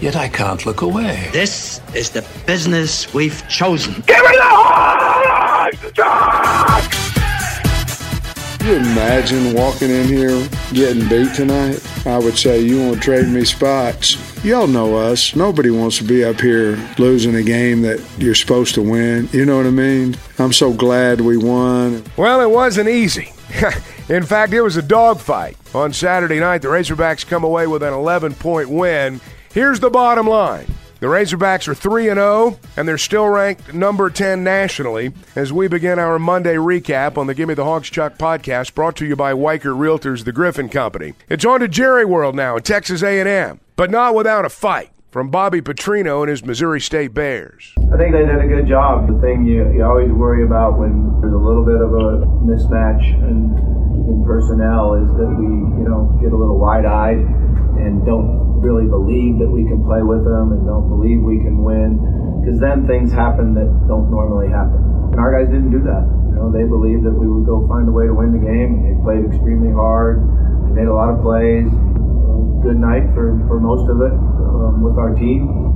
Yet I can't look away. This is the business we've chosen. Give me the horse! You imagine walking in here getting beat tonight? I would say you won't trade me spots. Y'all know us. Nobody wants to be up here losing a game that you're supposed to win. You know what I mean? I'm so glad we won. Well, it wasn't easy. In fact, it was a dogfight. On Saturday night, the Razorbacks come away with an 11 point win. Here's the bottom line. The Razorbacks are 3 0, and they're still ranked number 10 nationally as we begin our Monday recap on the Gimme the Hogs Chuck podcast brought to you by Weichert Realtors, the Griffin Company. It's on to Jerry World now in Texas A&M, but not without a fight from Bobby Petrino and his Missouri State Bears. I think they did a good job. The thing you, you always worry about when there's a little bit of a mismatch in, in personnel is that we, you know, get a little wide-eyed and don't really believe that we can play with them and don't believe we can win because then things happen that don't normally happen. And our guys didn't do that. You know, they believed that we would go find a way to win the game. They played extremely hard. They made a lot of plays. Good night for, for most of it um, with our team.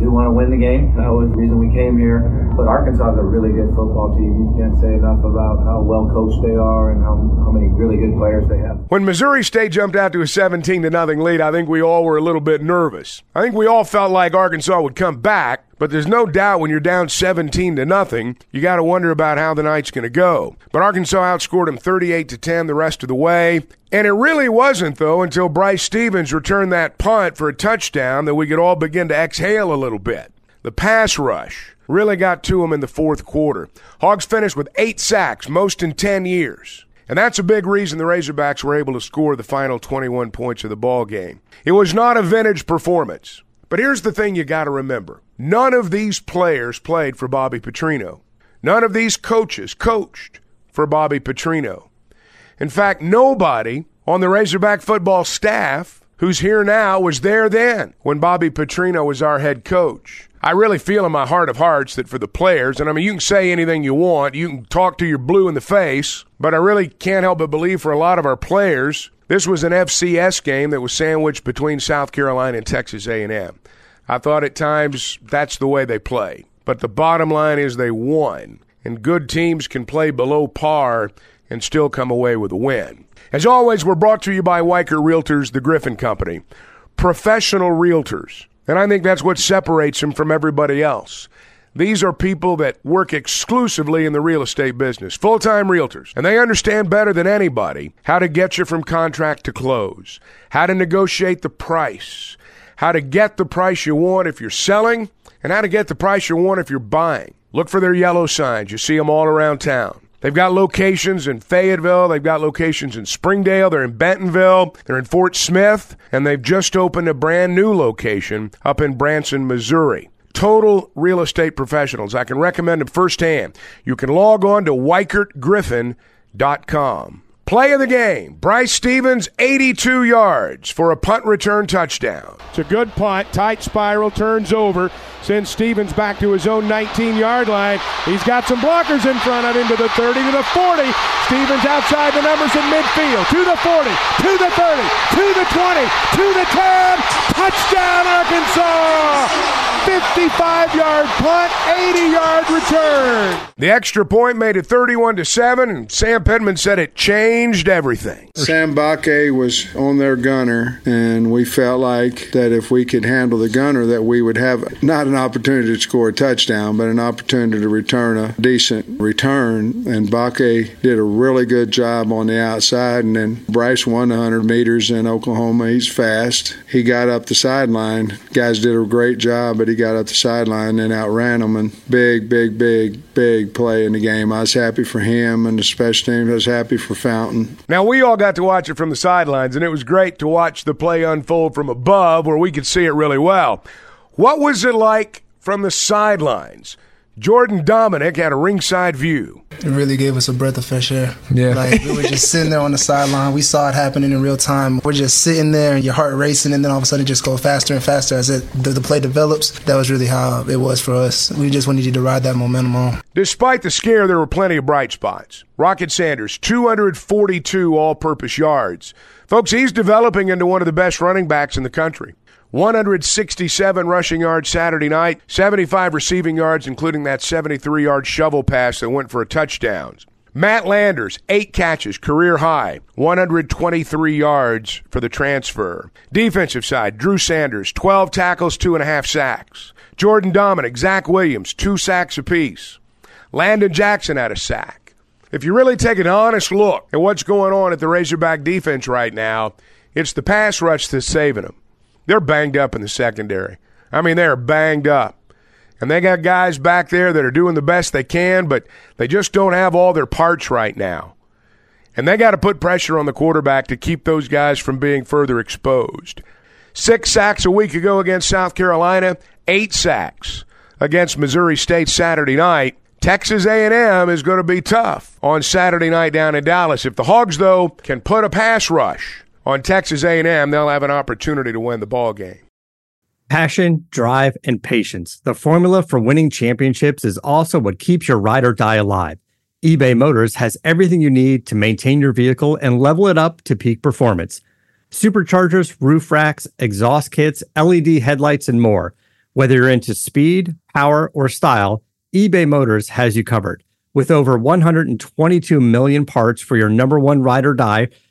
Do want to win the game. That was the reason we came here. But Arkansas is a really good football team. You can't say enough about how well coached they are and how, how many really good players they have. When Missouri State jumped out to a 17 to nothing lead, I think we all were a little bit nervous. I think we all felt like Arkansas would come back, but there's no doubt when you're down 17 to nothing, you got to wonder about how the night's going to go. But Arkansas outscored them 38 to 10 the rest of the way. And it really wasn't, though, until Bryce Stevens returned that punt for a touchdown that we could all begin to exhale a little bit. The pass rush really got to him in the fourth quarter. Hogs finished with eight sacks, most in 10 years. And that's a big reason the Razorbacks were able to score the final 21 points of the ball game. It was not a vintage performance. But here's the thing you got to remember. None of these players played for Bobby Petrino. None of these coaches coached for Bobby Petrino. In fact, nobody on the Razorback football staff who's here now was there then when Bobby Petrino was our head coach. I really feel in my heart of hearts that for the players, and I mean, you can say anything you want, you can talk to your blue in the face, but I really can't help but believe for a lot of our players, this was an FCS game that was sandwiched between South Carolina and Texas A&M. I thought at times that's the way they play, but the bottom line is they won, and good teams can play below par and still come away with a win. As always, we're brought to you by Weichert Realtors, the Griffin Company. Professional realtors. And I think that's what separates them from everybody else. These are people that work exclusively in the real estate business, full time realtors, and they understand better than anybody how to get you from contract to close, how to negotiate the price, how to get the price you want if you're selling, and how to get the price you want if you're buying. Look for their yellow signs. You see them all around town. They've got locations in Fayetteville. They've got locations in Springdale. They're in Bentonville. They're in Fort Smith. And they've just opened a brand new location up in Branson, Missouri. Total real estate professionals. I can recommend them firsthand. You can log on to WeichertGriffin.com. Play of the game. Bryce Stevens, 82 yards for a punt return touchdown. It's a good punt. Tight spiral, turns over, sends Stevens back to his own 19 yard line. He's got some blockers in front of him to the 30 to the 40. Stevens outside the numbers in midfield. To the 40, to the 30, to the 20, to the 10. Touchdown, Arkansas! 55 yard punt, 80 yard return. The extra point made it 31 to 7, and Sam Pittman said it changed everything. Sam Bakke was on their gunner, and we felt like that if we could handle the gunner, that we would have not an opportunity to score a touchdown, but an opportunity to return a decent return. And Bakke did a really good job on the outside, and then Bryce won 100 meters in Oklahoma. He's fast. He got up the sideline. Guys did a great job, but he got up the sideline and outran them. And big, big, big, big play in the game. I was happy for him and the special teams. I was happy for Fountain. Now, we all got to watch it from the sidelines, and it was great to watch the play unfold from above where we could see it really well. What was it like from the sidelines? Jordan Domineck had a ringside view. It really gave us a breath of fresh air. Yeah. Like we were just sitting there on the sideline. We saw it happening in real time. We're just sitting there and your heart racing and then all of a sudden it just goes faster and faster as it the, the play develops. That was really how it was for us. We just wanted you to ride that momentum on. Despite the scare, there were plenty of bright spots. Rocket Sanders, 242 all purpose yards. Folks, he's developing into one of the best running backs in the country. 167 rushing yards Saturday night, 75 receiving yards, including that 73 yard shovel pass that went for a touchdown. Matt Landers, eight catches, career high, 123 yards for the transfer. Defensive side, Drew Sanders, 12 tackles, two and a half sacks. Jordan Domineck, Zach Williams, two sacks apiece. Landon Jackson had a sack. If you really take an honest look at what's going on at the Razorback defense right now, it's the pass rush that's saving them. They're banged up in the secondary. I mean, they're banged up. And they got guys back there that are doing the best they can, but they just don't have all their parts right now. And they got to put pressure on the quarterback to keep those guys from being further exposed. Six sacks a week ago against South Carolina, eight sacks against Missouri State Saturday night. Texas A&M is going to be tough on Saturday night down in Dallas. If the Hogs though can put a pass rush on Texas A&M, they'll have an opportunity to win the ball game. Passion, drive, and patience. The formula for winning championships is also what keeps your ride or die alive. eBay Motors has everything you need to maintain your vehicle and level it up to peak performance. Superchargers, roof racks, exhaust kits, LED headlights, and more. Whether you're into speed, power, or style, eBay Motors has you covered. With over 122 million parts for your number one ride or die,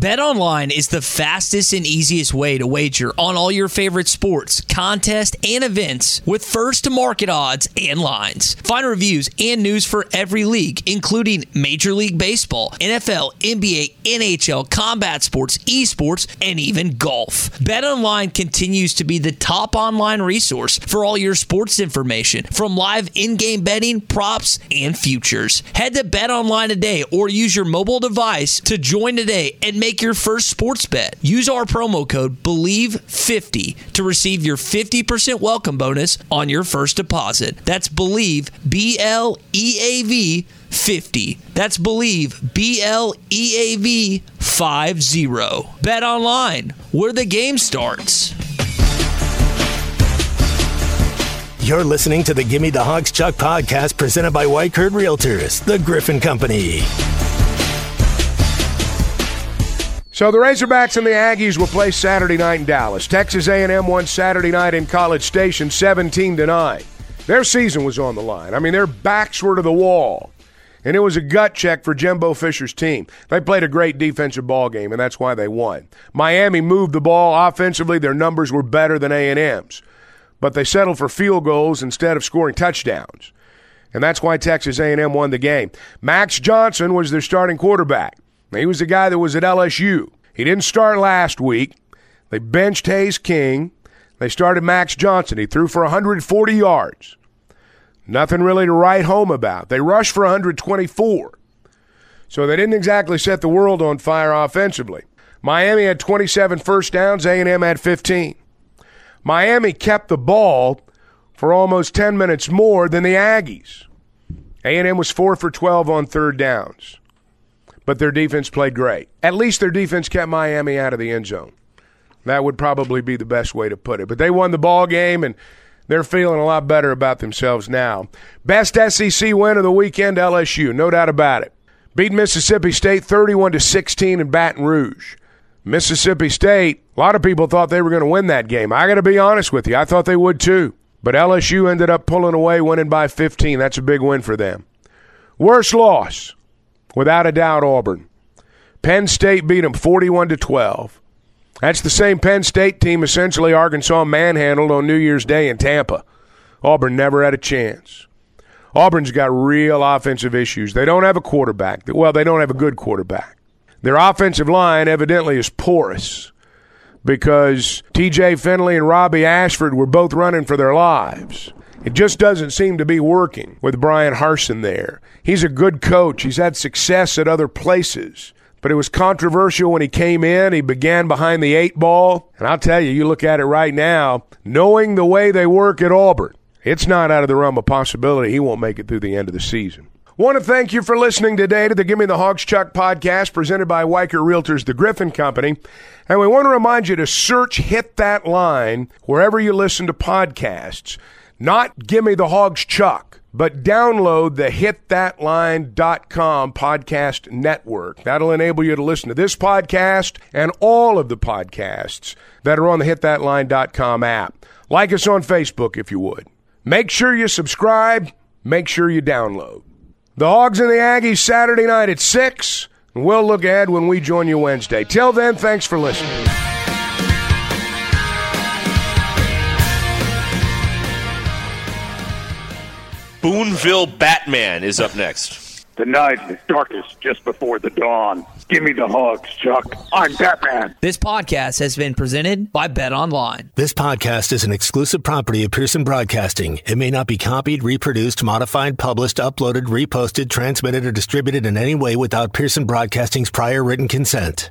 BetOnline is the fastest and easiest way to wager on all your favorite sports, contests, and events with first to market odds and lines. Find reviews and news for every league, including Major League Baseball, NFL, NBA, NHL, combat sports, esports, and even golf. BetOnline continues to be the top online resource for all your sports information, from live in-game betting, props, and futures. Head to BetOnline today or use your mobile device to join today and make your first sports bet. Use our promo code BLEAV50 to receive your 50% welcome bonus on your first deposit. That's BLEAV, B L E A V 50. That's BLEAV, B L E A V 50. Bet online, where the game starts. You're listening to the Gimme the Hogs Chuck podcast presented by Weichert Realtors, the Griffin Company. So the Razorbacks and the Aggies will play Saturday night in Dallas. Texas A&M won Saturday night in College Station 17 to 9. Their season was on the line. I mean, their backs were to the wall. And it was a gut check for Jimbo Fisher's team. They played a great defensive ball game, and that's why they won. Miami moved the ball offensively. Their numbers were better than A&M's. But they settled for field goals instead of scoring touchdowns. And that's why Texas A&M won the game. Max Johnson was their starting quarterback. He was the guy that was at LSU. He didn't start last week. They benched Haynes King. They started Max Johnson. He threw for 140 yards. Nothing really to write home about. They rushed for 124. So they didn't exactly set the world on fire offensively. Miami had 27 first downs, A&M had 15. Miami kept the ball for almost 10 minutes more than the Aggies. A&M was 4 for 12 on third downs. But their defense played great. At least their defense kept Miami out of the end zone. That would probably be the best way to put it. But they won the ball game and they're feeling a lot better about themselves now. Best SEC win of the weekend LSU, no doubt about it. Beat Mississippi State 31 to 16 in Baton Rouge. Mississippi State, a lot of people thought they were going to win that game. I got to be honest with you, I thought they would too. But LSU ended up pulling away, winning by 15. That's a big win for them. Worst loss, without a doubt, Auburn. Penn State beat them 41 to 12. That's the same Penn State team essentially Arkansas manhandled on New Year's Day in Tampa. Auburn never had a chance. Auburn's got real offensive issues. They don't have a quarterback. Well, they don't have a good quarterback. Their offensive line evidently is porous because TJ Finley and Robbie Ashford were both running for their lives. It just doesn't seem to be working with Bryan Harsin there. He's a good coach. He's had success at other places. But it was controversial when he came in. He began behind the eight ball. And I'll tell you, you look at it right now, knowing the way they work at Auburn, it's not out of the realm of possibility he won't make it through the end of the season. Want to thank you for listening today to the Give Me the Hogs Chuck podcast presented by Weichert Realtors, the Griffin Company. And we want to remind you to search Hit That Line wherever you listen to podcasts. Not Give Me the Hogs Chuck, but download the hitthatline.com podcast network. That'll enable you to listen to this podcast and all of the podcasts that are on the hitthatline.com app. Like us on Facebook if you would. Make sure you subscribe, make sure you download. The Hogs and the Aggies Saturday night at 6. And we'll look ahead when we join you Wednesday. Till then, thanks for listening. Boonville Batman is up next. The night is darkest just before the dawn. Give me the hugs, Chuck. I'm Batman. This podcast has been presented by Bet Online. This podcast is an exclusive property of Pearson Broadcasting. It may not be copied, reproduced, modified, published, uploaded, reposted, transmitted, or distributed in any way without Pearson Broadcasting's prior written consent.